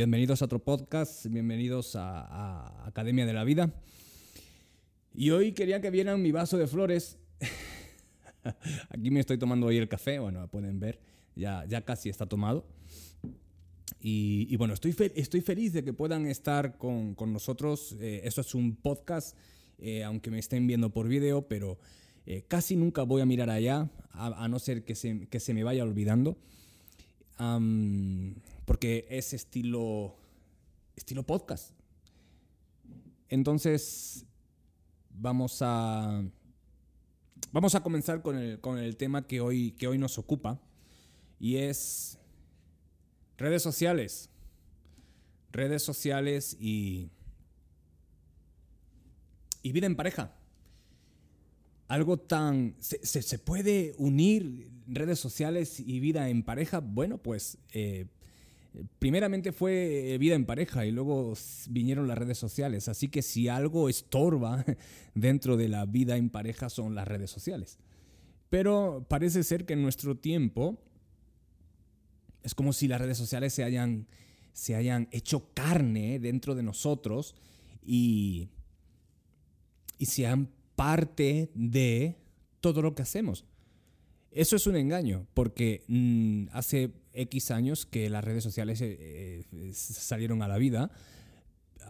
Bienvenidos a otro podcast, bienvenidos a, Academia de la Vida. Y hoy quería que vieran mi vaso de flores. Aquí me estoy tomando hoy el café, bueno, pueden ver, ya, ya casi está tomado. Y, bueno, estoy, estoy feliz de que puedan estar con, nosotros. Eh, eso es un podcast, eh, aunque me estén viendo por video, pero eh, casi nunca voy a mirar allá, a, no ser que se, que se, me vaya olvidando porque es estilo, estilo podcast. Entonces, vamos a, vamos a comenzar con el, tema que hoy, que hoy nos ocupa y es redes sociales. Redes sociales y, y vida en pareja. Algo tan... ¿Se, se, puede unir redes sociales y vida en pareja? Bueno, pues eh, primeramente fue vida en pareja y luego vinieron las redes sociales. Así que si algo estorba dentro de la vida en pareja son las redes sociales. Pero parece ser que en nuestro tiempo es como si las redes sociales se hayan, se hayan hecho carne dentro de nosotros y, y sean parte de todo lo que hacemos. Eso es un engaño, porque mm, hace X años que las redes sociales eh, eh, salieron a la vida,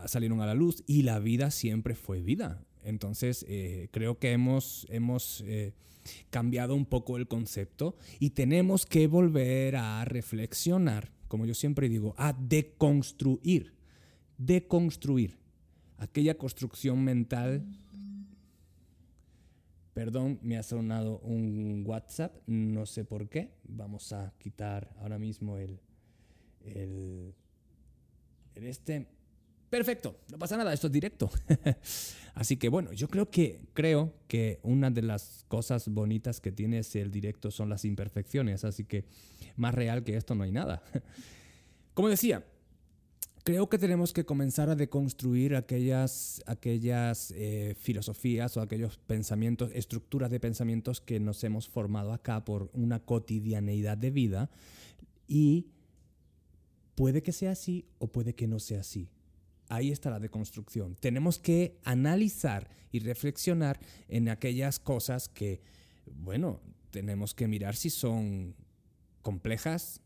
salieron a la luz y la vida siempre fue vida. Entonces, eh, creo que hemos, hemos cambiado un poco el concepto y tenemos que volver a reflexionar, como yo siempre digo, a deconstruir, deconstruir aquella construcción mental Perdón, me ha sonado un WhatsApp, no sé por qué. Vamos a quitar ahora mismo el, el, este. Perfecto, no pasa nada, esto es directo. Así que bueno, yo creo que creo que una de las cosas bonitas que tiene el directo son las imperfecciones, así que más real que esto no hay nada. Como decía, creo que tenemos que comenzar a deconstruir aquellas, aquellas eh, filosofías o aquellos pensamientos, estructuras de pensamientos que nos hemos formado acá por una cotidianeidad de vida y puede que sea así o puede que no sea así. Ahí está la deconstrucción. Tenemos que analizar y reflexionar en aquellas cosas que, bueno, tenemos que mirar si son complejas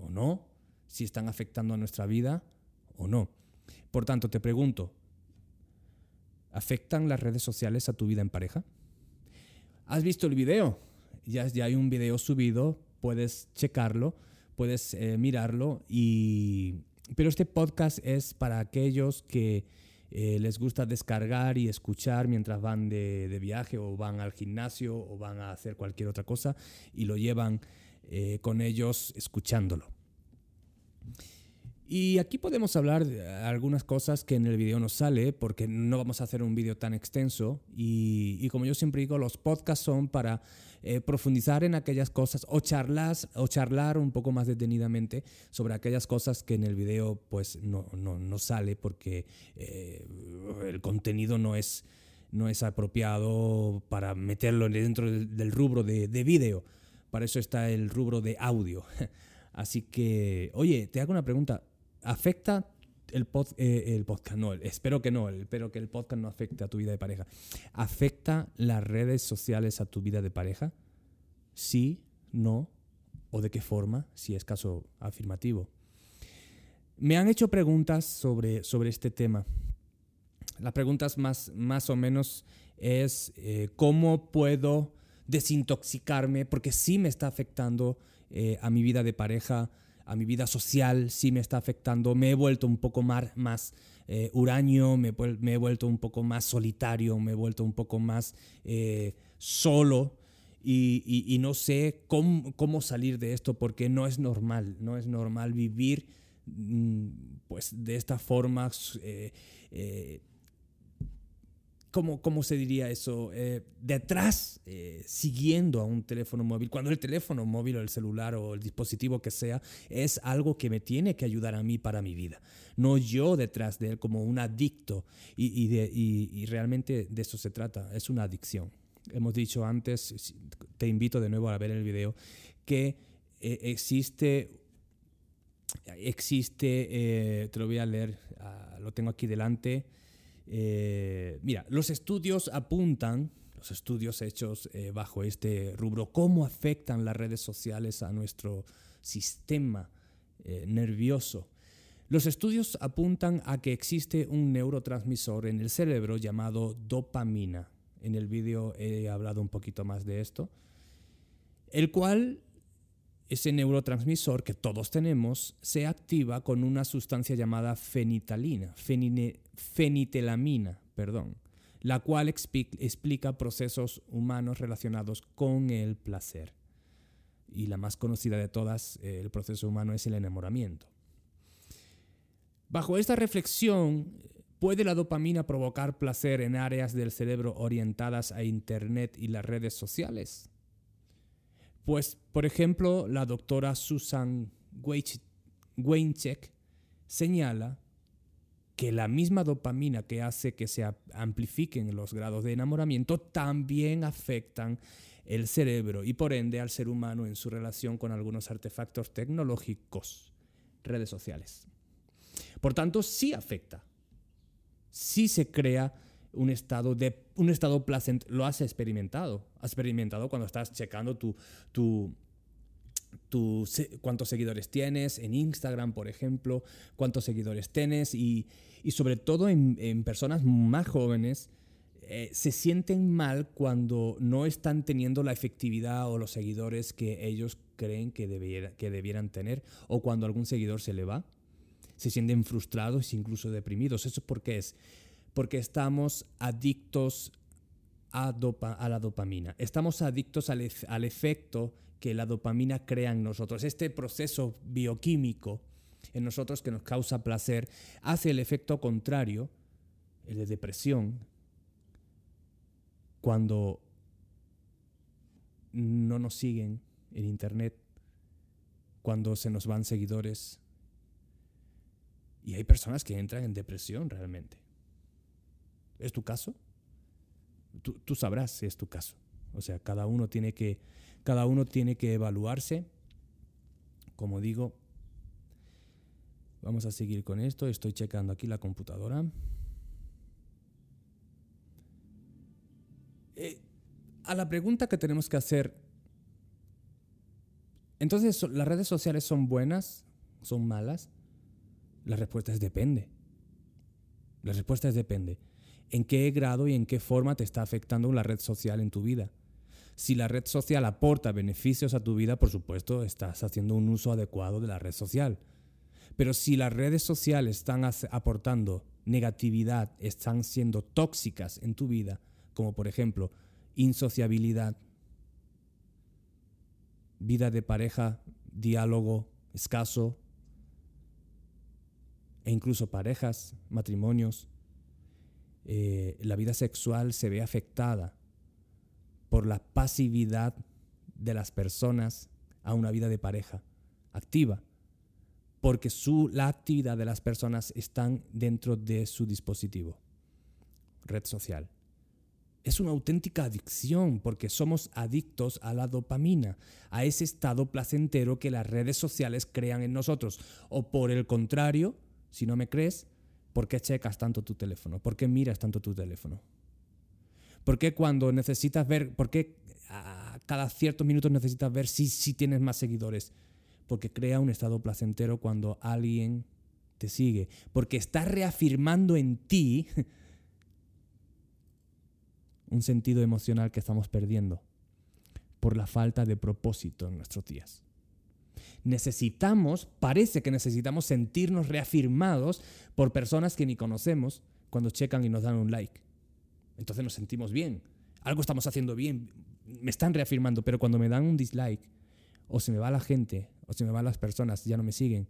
o no, si están afectando a nuestra vida o no. Por tanto, te pregunto, ¿afectan las redes sociales a tu vida en pareja? ¿Has visto el video? Ya, hay un video subido, puedes checarlo, puedes eh, mirarlo, y... pero este podcast es para aquellos que eh, les gusta descargar y escuchar mientras van de, de, viaje o van al gimnasio o van a hacer cualquier otra cosa y lo llevan eh, con ellos escuchándolo. Y aquí podemos hablar de algunas cosas que en el video no sale, porque no vamos a hacer un video tan extenso. Y, como yo siempre digo, los podcasts son para eh, profundizar en aquellas cosas o, charlas, o charlar un poco más detenidamente sobre aquellas cosas que en el video pues no, no, no sale porque eh, el contenido no es, no es apropiado para meterlo dentro del, rubro de, de video. Para eso está el rubro de audio. Así que, oye, te hago una pregunta. ¿Afecta el, eh, el podcast? No, espero que no, espero que el podcast no afecte a tu vida de pareja. ¿Afecta las redes sociales a tu vida de pareja? Sí, no, o de qué forma, si es caso afirmativo. Me han hecho preguntas sobre, sobre este tema. Las preguntas más, más o menos es eh, cómo puedo desintoxicarme, porque sí me está afectando eh, a mi vida de pareja, a mi vida social sí me está afectando. Me he vuelto un poco más, más eh, huraño, me, he vuelto un poco más solitario, me he vuelto un poco más eh, solo. Y, no sé cómo, salir de esto porque no es normal, no es normal vivir mm, pues de esta forma eh, ¿cómo, se diría eso? Eh, detrás, eh, siguiendo a un teléfono móvil, cuando el teléfono móvil o el celular o el dispositivo que sea es algo que me tiene que ayudar a mí para mi vida, no yo detrás de él como un adicto. Y, realmente de eso se trata, es una adicción. Hemos dicho antes, te invito de nuevo a ver el video, que eh, existe existe, te lo voy a leer, ah, lo tengo aquí delante. Eh, mira, los estudios apuntan, los estudios hechos eh, bajo este rubro, cómo afectan las redes sociales a nuestro sistema nervioso. Los estudios apuntan a que existe un neurotransmisor en el cerebro llamado dopamina. En el vídeo he hablado un poquito más de esto, el cual ese neurotransmisor que todos tenemos se activa con una sustancia llamada fenitalina, fenitelamina, perdón, la cual explica procesos humanos relacionados con el placer. Y la más conocida de todas, eh, el proceso humano, es el enamoramiento. Bajo esta reflexión, ¿puede la dopamina provocar placer en áreas del cerebro orientadas a Internet y las redes sociales? Pues, por ejemplo, la doctora Susan Weincheck señala que la misma dopamina que hace que se amplifiquen los grados de enamoramiento también afectan el cerebro y por ende al ser humano en su relación con algunos artefactos tecnológicos, redes sociales. Por tanto, sí afecta, sí se crea un estado de un estado placentero. Lo has experimentado. Has experimentado cuando estás checando tu, tu, cuántos seguidores tienes en Instagram, por ejemplo, cuántos seguidores tienes y, sobre todo en, personas más jóvenes. Eh, se sienten mal cuando no están teniendo la efectividad o los seguidores que ellos creen que, debiera, que debieran tener o cuando algún seguidor se le va. Se sienten frustrados e incluso deprimidos. ¿Eso por qué es? Porque estamos adictos a, la dopamina. Estamos adictos al, al efecto que la dopamina crea en nosotros. Este proceso bioquímico en nosotros que nos causa placer hace el efecto contrario, el de depresión, cuando no nos siguen en Internet, cuando se nos van seguidores. Y hay personas que entran en depresión realmente. ¿Es tu caso? Tú, sabrás si es tu caso. O sea, cada uno tiene que, cada uno tiene que evaluarse. Como digo, vamos a seguir con esto. Estoy checando aquí la computadora. Eh, a la pregunta que tenemos que hacer, entonces, ¿las redes sociales son buenas? ¿Son malas? La respuesta es depende. La respuesta es depende en qué grado y en qué forma te está afectando la red social en tu vida. Si la red social aporta beneficios a tu vida, por supuesto, estás haciendo un uso adecuado de la red social. Pero si las redes sociales están aportando negatividad, están siendo tóxicas en tu vida, como por ejemplo insociabilidad, vida de pareja, diálogo escaso, e incluso parejas, matrimonios, eh, la vida sexual se ve afectada por la pasividad de las personas a una vida de pareja activa, porque su, la actividad de las personas están dentro de su dispositivo, red social. Es una auténtica adicción porque somos adictos a la dopamina, a ese estado placentero que las redes sociales crean en nosotros. O por el contrario, si no me crees, ¿Por qué checas tanto tu teléfono? ¿Por qué miras tanto tu teléfono? ¿Por qué cuando necesitas ver, por qué cada ciertos minutos necesitas ver si, si tienes más seguidores? Porque crea un estado placentero cuando alguien te sigue. Porque está reafirmando en ti un sentido emocional que estamos perdiendo por la falta de propósito en nuestros días necesitamos, parece que necesitamos sentirnos reafirmados por personas que ni conocemos cuando checan y nos dan un like. Entonces nos sentimos bien. Algo estamos haciendo bien. Me están reafirmando, pero cuando me dan un dislike, o se me va la gente, o se me van las personas, ya no me siguen,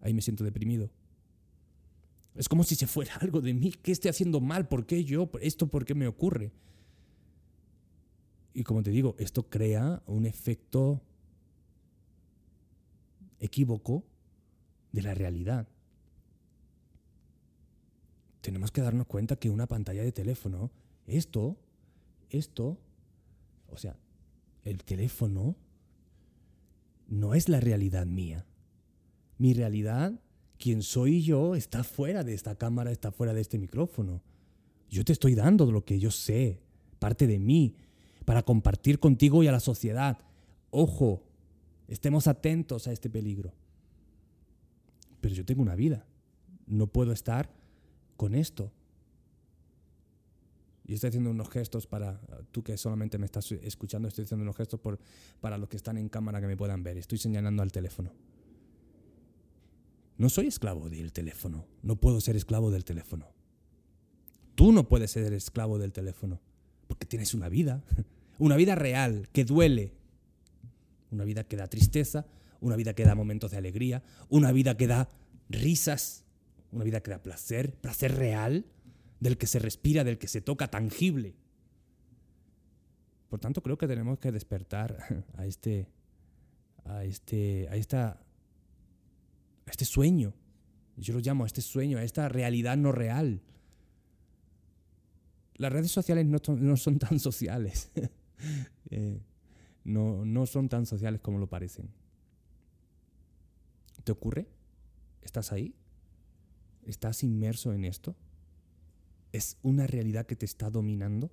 ahí me siento deprimido. Es como si se fuera algo de mí. ¿Qué estoy haciendo mal? ¿Por qué yo? ¿Esto por qué me ocurre? Y como te digo, esto crea un efecto equívoco de la realidad. Tenemos que darnos cuenta que una pantalla de teléfono, esto, esto, o sea, el teléfono no es la realidad mía. Mi realidad, quien soy yo, está fuera de esta cámara, está fuera de este micrófono. Yo te estoy dando lo que yo sé, parte de mí, para compartir contigo y a la sociedad. Ojo, estemos atentos a este peligro. Pero yo tengo una vida. No puedo estar con esto. Y estoy haciendo unos gestos para, tú que solamente me estás escuchando, estoy haciendo unos gestos por, para los que están en cámara que me puedan ver. Estoy señalando al teléfono. No soy esclavo del teléfono. No puedo ser esclavo del teléfono. Tú no puedes ser esclavo del teléfono. Porque tienes una vida. Una vida real, que duele. Una vida que da tristeza. Una vida que da momentos de alegría. Una vida que da risas. Una vida que da placer. Placer real del que se respira, del que se toca, tangible. Por tanto, creo que tenemos que despertar a este, a este, a esta, a este sueño. Yo lo llamo a este sueño, a esta realidad no real. Las redes sociales no, no son tan sociales. Eh, no, no son tan sociales como lo parecen. ¿Te ocurre? ¿Estás ahí? ¿Estás inmerso en esto? es una realidad que te está dominando.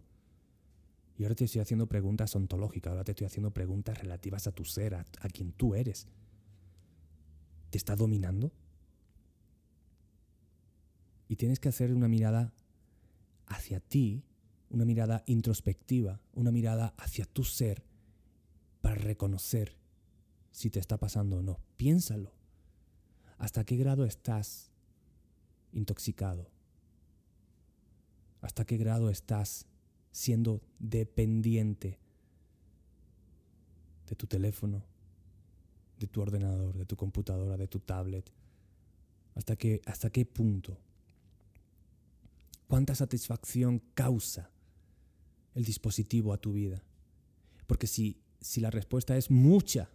Y ahora te estoy haciendo preguntas ontológicas, ahora te estoy haciendo preguntas relativas a tu ser, a, quien tú eres. ¿Te está dominando? Y tienes que hacer una mirada hacia ti, una mirada introspectiva, una mirada hacia tu ser para reconocer si te está pasando o no. Piénsalo. ¿Hasta qué grado estás intoxicado? ¿Hasta qué grado estás siendo dependiente de tu teléfono, de tu ordenador, de tu computadora, de tu tablet? ¿Hasta qué, hasta qué punto? ¿Cuánta satisfacción causa el dispositivo a tu vida? Porque si, si la respuesta es mucha,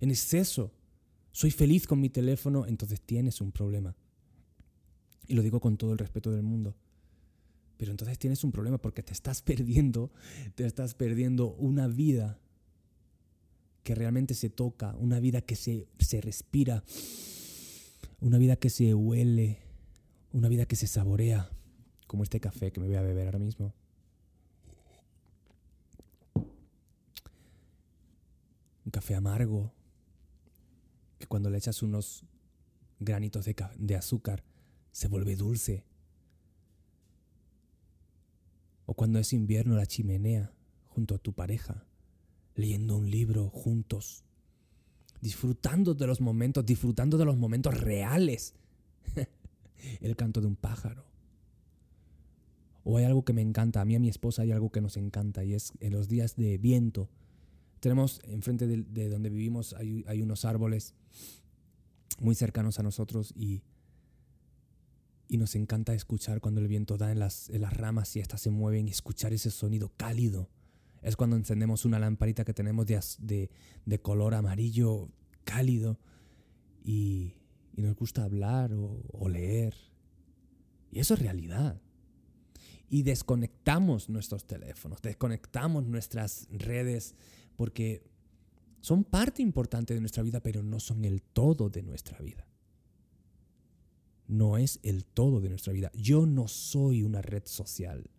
en exceso, soy feliz con mi teléfono, entonces tienes un problema. Y lo digo con todo el respeto del mundo. Pero entonces tienes un problema porque te estás perdiendo, te estás perdiendo una vida que realmente se toca, una vida que se, se respira, una vida que se huele, una vida que se saborea, como este café que me voy a beber ahora mismo. Café amargo, que cuando le echas unos granitos de, de azúcar se vuelve dulce o cuando es invierno la chimenea junto a tu pareja, leyendo un libro juntos, disfrutando de los momentos, disfrutando de los momentos reales. El canto de un pájaro. O hay algo que me encanta, a mí y a mi esposa hay algo que nos encanta y es en los días de viento. Tenemos enfrente de, donde vivimos hay, hay unos árboles muy cercanos a nosotros y y nos encanta escuchar cuando el viento da en las, las ramas y éstas se mueven y escuchar ese sonido cálido. Es cuando encendemos una lamparita que tenemos de, de, color amarillo cálido y, y nos gusta hablar o, o leer. Y eso es realidad. Y desconectamos nuestros teléfonos, desconectamos nuestras redes porque son parte importante de nuestra vida, pero no son el todo de nuestra vida no es el todo de nuestra vida. Yo no soy una red social.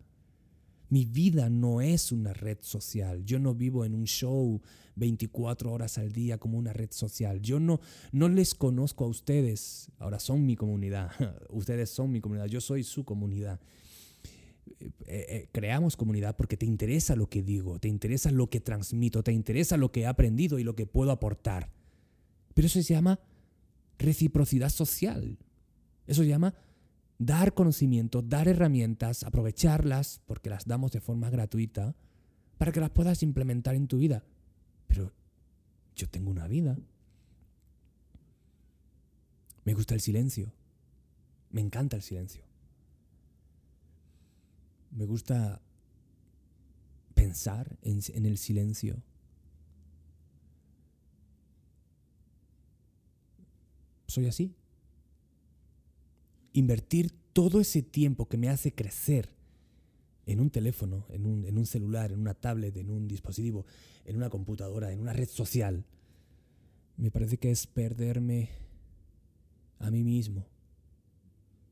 Mi vida no es una red social. Yo no vivo en un show 24 horas al día como una red social. Yo no, no les conozco a ustedes. Ahora son mi comunidad. ustedes son mi comunidad. Yo soy su comunidad. Eh, eh, creamos comunidad porque te interesa lo que digo, te interesa lo que transmito, te interesa lo que he aprendido y lo que puedo aportar. Pero eso se llama reciprocidad social. Eso se llama dar conocimiento, dar herramientas, aprovecharlas, porque las damos de forma gratuita, para que las puedas implementar en tu vida. Pero yo tengo una vida. Me gusta el silencio. Me encanta el silencio. Me gusta pensar en, en el silencio. Soy así invertir todo ese tiempo que me hace crecer en un teléfono, en un, celular, en una tablet, en un dispositivo, en una computadora, en una red social, me parece que es perderme a mí mismo.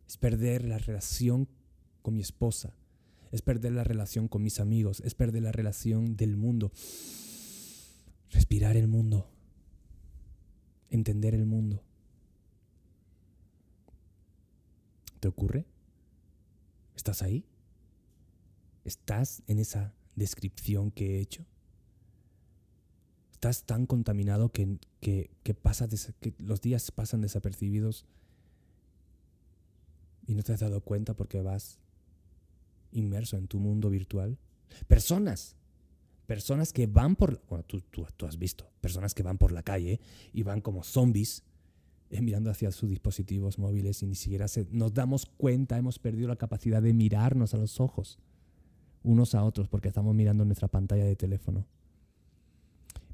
Es perder la relación con mi esposa. Es perder la relación con mis amigos. Es perder la relación del mundo. Respirar el mundo. Entender el mundo. ¿Te ocurre? ¿Estás ahí? ¿Estás en esa descripción que he hecho? ¿Estás tan contaminado que, que, que los días pasan desapercibidos y no te has dado cuenta porque vas inmerso en tu mundo virtual? Personas, personas que van por, bueno, tú, tú, tú has visto, personas que van por la calle y van como zombies eh, mirando hacia sus dispositivos móviles y ni siquiera nos damos cuenta, hemos perdido la capacidad de mirarnos a los ojos unos a otros porque estamos mirando nuestra pantalla de teléfono.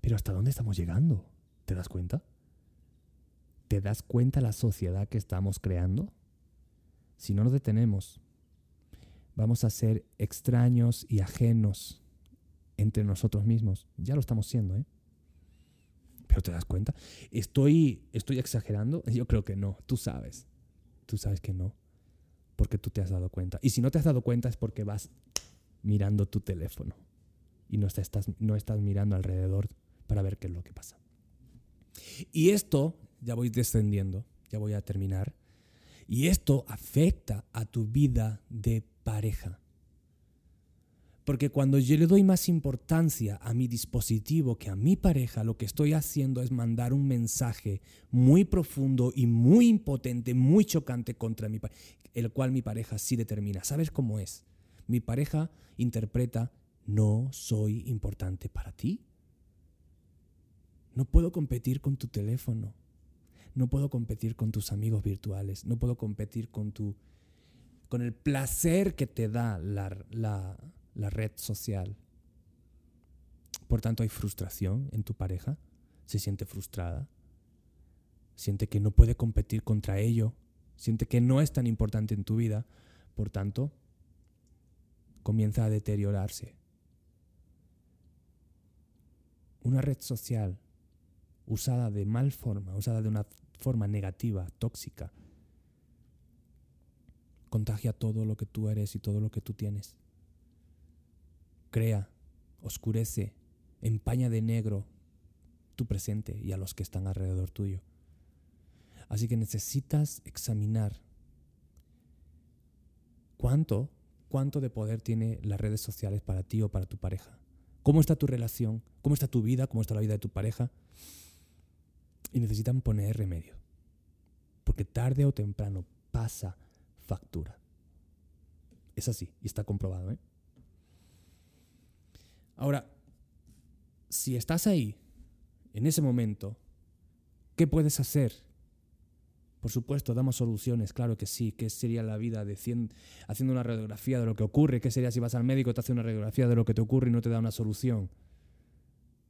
Pero ¿hasta dónde estamos llegando? ¿Te das cuenta? ¿Te das cuenta la sociedad que estamos creando? Si no nos detenemos, vamos a ser extraños y ajenos entre nosotros mismos. Ya lo estamos siendo, ¿eh? Pero te das cuenta. ¿Estoy, ¿Estoy exagerando? Yo creo que no. Tú sabes. Tú sabes que no. Porque tú te has dado cuenta. Y si no te has dado cuenta es porque vas mirando tu teléfono. Y no estás, no estás mirando alrededor para ver qué es lo que pasa. Y esto, ya voy descendiendo, ya voy a terminar. Y esto afecta a tu vida de pareja. Porque cuando yo le doy más importancia a mi dispositivo que a mi pareja, lo que estoy haciendo es mandar un mensaje muy profundo y muy impotente, muy chocante contra mi pareja, el cual mi pareja sí determina. ¿Sabes cómo es? Mi pareja interpreta, no soy importante para ti. No puedo competir con tu teléfono. No puedo competir con tus amigos virtuales. No puedo competir con tu con el placer que te da la, la, la red social. Por tanto, hay frustración en tu pareja, se siente frustrada, siente que no puede competir contra ello, siente que no es tan importante en tu vida, por tanto, comienza a deteriorarse. Una red social usada de mal forma, usada de una forma negativa, tóxica, contagia todo lo que tú eres y todo lo que tú tienes crea, oscurece, empaña de negro tu presente y a los que están alrededor tuyo. Así que necesitas examinar cuánto, cuánto de poder tiene las redes sociales para ti o para tu pareja. ¿Cómo está tu relación? ¿Cómo está tu vida? ¿Cómo está la vida de tu pareja? Y necesitan poner remedio. Porque tarde o temprano pasa factura. Es así y está comprobado. ¿eh? Ahora, si estás ahí, en ese momento, ¿qué puedes hacer? Por supuesto, damos soluciones, claro que sí. ¿Qué sería la vida de haciendo una radiografía de lo que ocurre? ¿Qué sería si vas al médico te hace una radiografía de lo que te ocurre y no te da una solución?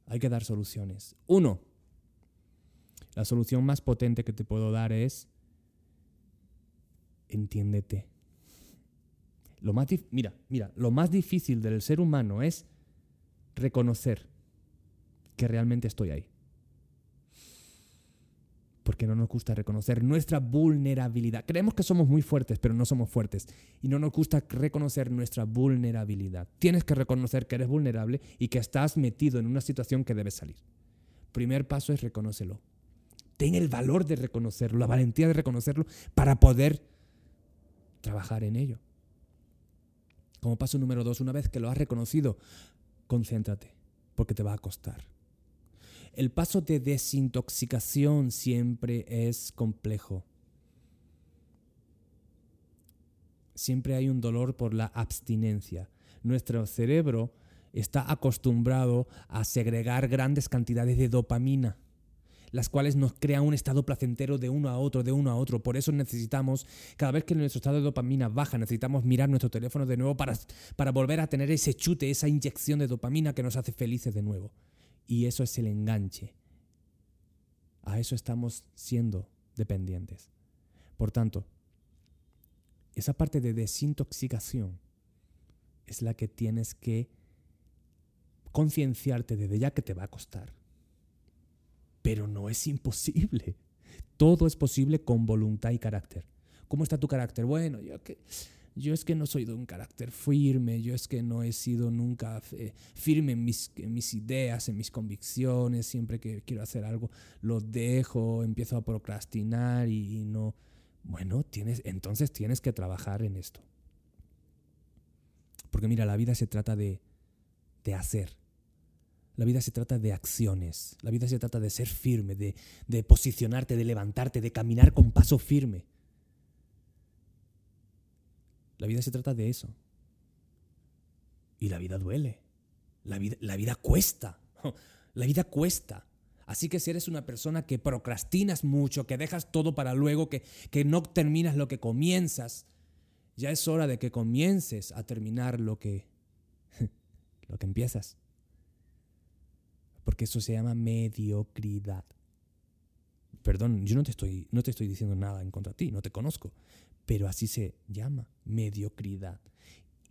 Hay que dar soluciones. Uno, la solución más potente que te puedo dar es entiéndete. Lo más mira, mira, lo más difícil del ser humano es reconocer que realmente estoy ahí. Porque no nos gusta reconocer nuestra vulnerabilidad. Creemos que somos muy fuertes, pero no somos fuertes. Y no nos gusta reconocer nuestra vulnerabilidad. Tienes que reconocer que eres vulnerable y que estás metido en una situación que debes salir. Primer paso es reconócelo. Ten el valor de reconocerlo, la valentía de reconocerlo para poder trabajar en ello. Como paso número dos, una vez que lo has reconocido, concéntrate, porque te va a costar. El paso de desintoxicación siempre es complejo. Siempre hay un dolor por la abstinencia. Nuestro cerebro está acostumbrado a segregar grandes cantidades de dopamina las cuales nos crean un estado placentero de uno a otro, de uno a otro. Por eso necesitamos, cada vez que nuestro estado de dopamina baja, necesitamos mirar nuestro teléfono de nuevo para, para volver a tener ese chute, esa inyección de dopamina que nos hace felices de nuevo. Y eso es el enganche. A eso estamos siendo dependientes. Por tanto, esa parte de desintoxicación es la que tienes que concienciarte desde ya que te va a costar pero no es imposible. Todo es posible con voluntad y carácter. ¿Cómo está tu carácter? Bueno, yo que yo es que no soy de un carácter firme, yo es que no he sido nunca eh, firme en mis, ideas, en mis convicciones, siempre que quiero hacer algo lo dejo, empiezo a procrastinar y, no... Bueno, tienes, entonces tienes que trabajar en esto. Porque mira, la vida se trata de, de hacer. La vida se trata de acciones. La vida se trata de ser firme, de, de posicionarte, de levantarte, de caminar con paso firme. La vida se trata de eso. Y la vida duele. La vida, la vida cuesta. La vida cuesta. Así que si eres una persona que procrastinas mucho, que dejas todo para luego, que, que no terminas lo que comienzas, ya es hora de que comiences a terminar lo que, lo que empiezas. Porque eso se llama mediocridad. Perdón, yo no te estoy, no te estoy diciendo nada en contra de ti, no te conozco pero así se llama, mediocridad.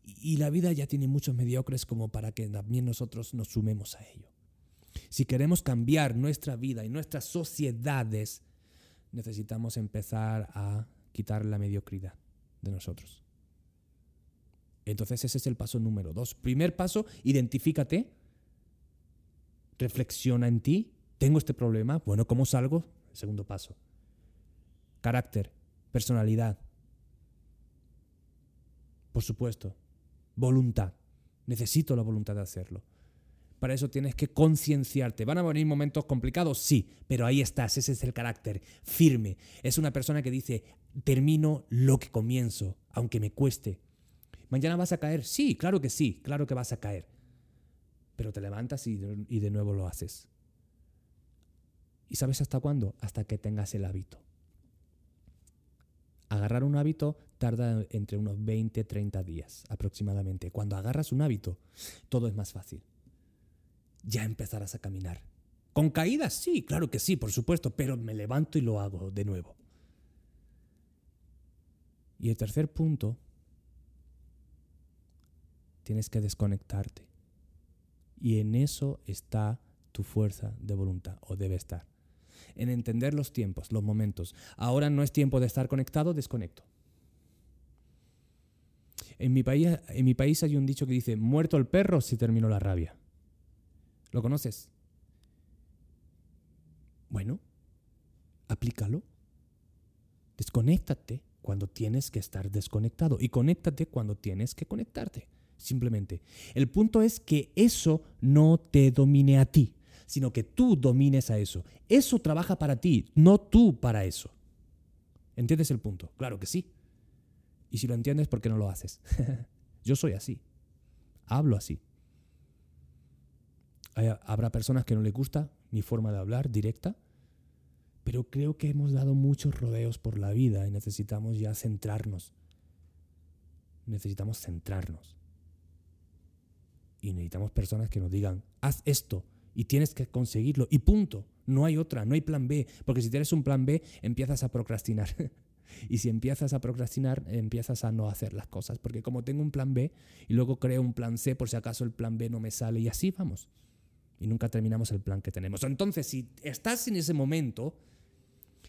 Y la vida ya tiene muchos mediocres como para que también nosotros nos sumemos a ello. Si queremos cambiar nuestra vida y nuestras sociedades, necesitamos empezar a quitar la mediocridad de nosotros. Entonces ese es el paso número dos. Primer paso, identifícate, reflexiona en ti, tengo este problema, bueno, ¿cómo salgo? Segundo paso. Carácter, personalidad, por supuesto. Voluntad. Necesito la voluntad de hacerlo. Para eso tienes que concienciarte. ¿Van a venir momentos complicados? Sí, pero ahí estás. Ese es el carácter. Firme. Es una persona que dice, termino lo que comienzo, aunque me cueste. ¿Mañana vas a caer? Sí, claro que sí, claro que vas a caer. Pero te levantas y, de nuevo lo haces. ¿Y sabes hasta cuándo? Hasta que tengas el hábito. Agarrar un hábito tarda entre unos 20, 30 días aproximadamente. Cuando agarras un hábito, todo es más fácil. Ya empezarás a caminar. ¿Con caídas? Sí, claro que sí, por supuesto, pero me levanto y lo hago de nuevo. Y el tercer punto, tienes que desconectarte. Y en eso está tu fuerza de voluntad, o debe estar en entender los tiempos, los momentos. Ahora no es tiempo de estar conectado, desconecto. En mi país, hay un dicho que dice, muerto el perro se terminó la rabia. ¿Lo conoces? Bueno, aplícalo. Desconéctate cuando tienes que estar desconectado y conéctate cuando tienes que conectarte. Simplemente. El punto es que eso no te domine a ti sino que tú domines a eso. Eso trabaja para ti, no tú para eso. ¿Entiendes el punto? Claro que sí. Y si lo entiendes, ¿por qué no lo haces? Yo soy así. Hablo así. habrá personas que no les gusta mi forma de hablar directa, pero creo que hemos dado muchos rodeos por la vida y necesitamos ya centrarnos. Necesitamos centrarnos. Y necesitamos personas que nos digan, haz esto, y tienes que conseguirlo y punto. No hay otra, no hay plan B, porque si tienes un plan B empiezas a procrastinar. y si empiezas a procrastinar, empiezas a no hacer las cosas, porque como tengo un plan B y luego creo un plan C por si acaso el plan B no me sale y así vamos. Y nunca terminamos el plan que tenemos. Entonces, si estás en ese momento,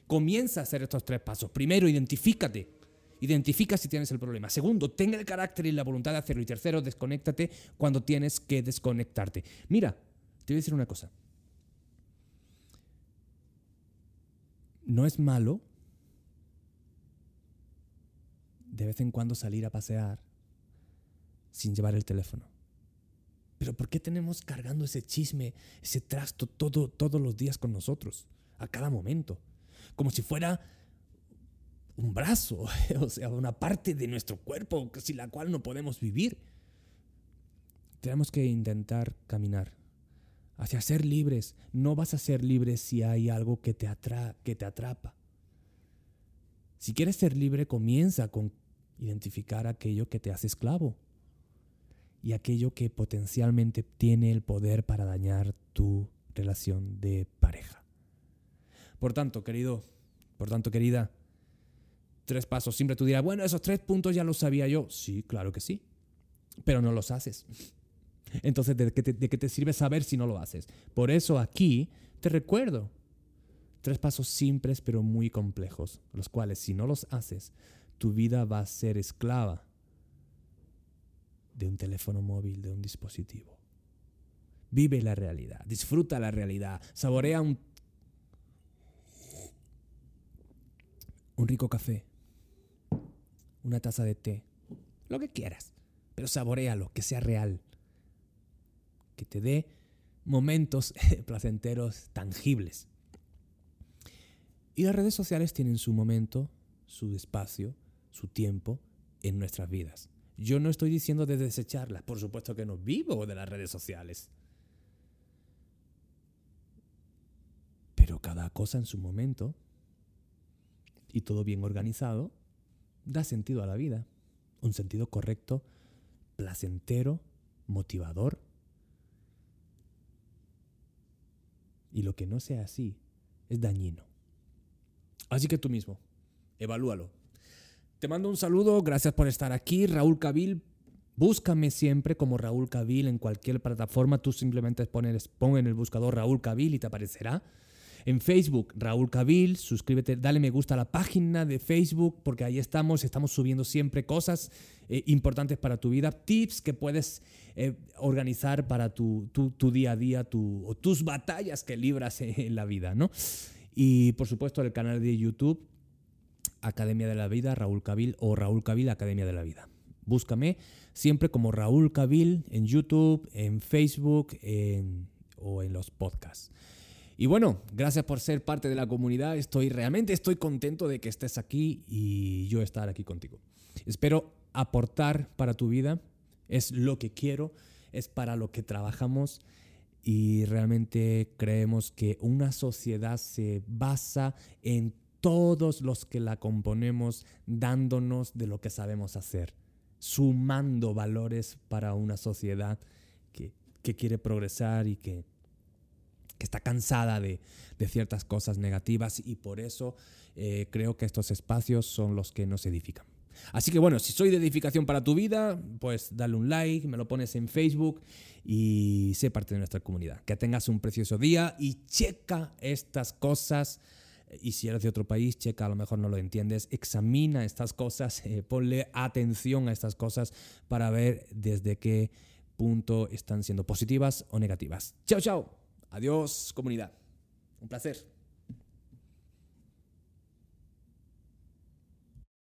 comienza a hacer estos tres pasos. Primero, identifícate. Identifica si tienes el problema. Segundo, tenga el carácter y la voluntad de hacerlo. Y tercero, desconéctate cuando tienes que desconectarte. Mira, te voy a decir una cosa. No es malo de vez en cuando salir a pasear sin llevar el teléfono. Pero ¿por qué tenemos cargando ese chisme, ese trasto todo, todos los días con nosotros, a cada momento? Como si fuera un brazo, o sea, una parte de nuestro cuerpo sin la cual no podemos vivir. Tenemos que intentar caminar hacia ser libres. No vas a ser libre si hay algo que te, que te atrapa. Si quieres ser libre, comienza con identificar aquello que te hace esclavo y aquello que potencialmente tiene el poder para dañar tu relación de pareja. Por tanto, querido, por tanto, querida, tres pasos. Siempre tú dirás, bueno, esos tres puntos ya los sabía yo. Sí, claro que sí, pero no los haces. Entonces, ¿de qué, te, sirve saber si no lo haces? Por eso aquí te recuerdo, Tres pasos simples pero muy complejos, los cuales si no los haces, tu vida va a ser esclava de un teléfono móvil, de un dispositivo. Vive la realidad, disfruta la realidad, saborea un, un rico café, una taza de té, lo que quieras, pero saborealo, que sea real, que te dé momentos placenteros tangibles. Y las redes sociales tienen su momento, su espacio, su tiempo en nuestras vidas. Yo no estoy diciendo de desecharlas, por supuesto que no vivo de las redes sociales. Pero cada cosa en su momento y todo bien organizado da sentido a la vida. Un sentido correcto, placentero, motivador. Y lo que no sea así es dañino. Así que tú mismo, evalúalo. Te mando un saludo, gracias por estar aquí. Raúl Cabil, búscame siempre como Raúl Cabil en cualquier plataforma. Tú simplemente pones, pon en el buscador Raúl Cabil y te aparecerá. En Facebook, Raúl Cabil, suscríbete, dale me gusta a la página de Facebook porque ahí estamos, estamos subiendo siempre cosas eh, importantes para tu vida, tips que puedes eh, organizar para tu, tu, día a día, tu, o tus batallas que libras en la vida, ¿no? Y por supuesto el canal de YouTube, Academia de la Vida, Raúl Cabil o Raúl Cabil, Academia de la Vida. Búscame siempre como Raúl Cabil en YouTube, en Facebook o en los podcasts. Y bueno, gracias por ser parte de la comunidad. Estoy realmente estoy contento de que estés aquí y yo estar aquí contigo. Espero aportar para tu vida. Es lo que quiero, es para lo que trabajamos y realmente creemos que una sociedad se basa en todos los que la componemos dándonos de lo que sabemos hacer, sumando valores para una sociedad que, quiere progresar y que, está cansada de, ciertas cosas negativas y por eso eh, creo que estos espacios son los que nos edifican. Así que bueno, si soy de edificación para tu vida, pues dale un like, me lo pones en Facebook y sé parte de nuestra comunidad. Que tengas un precioso día y checa estas cosas. Y si eres de otro país, checa, a lo mejor no lo entiendes, examina estas cosas, eh, ponle atención a estas cosas para ver desde qué punto están siendo positivas o negativas. Chao, chao. Adiós, comunidad. Un placer.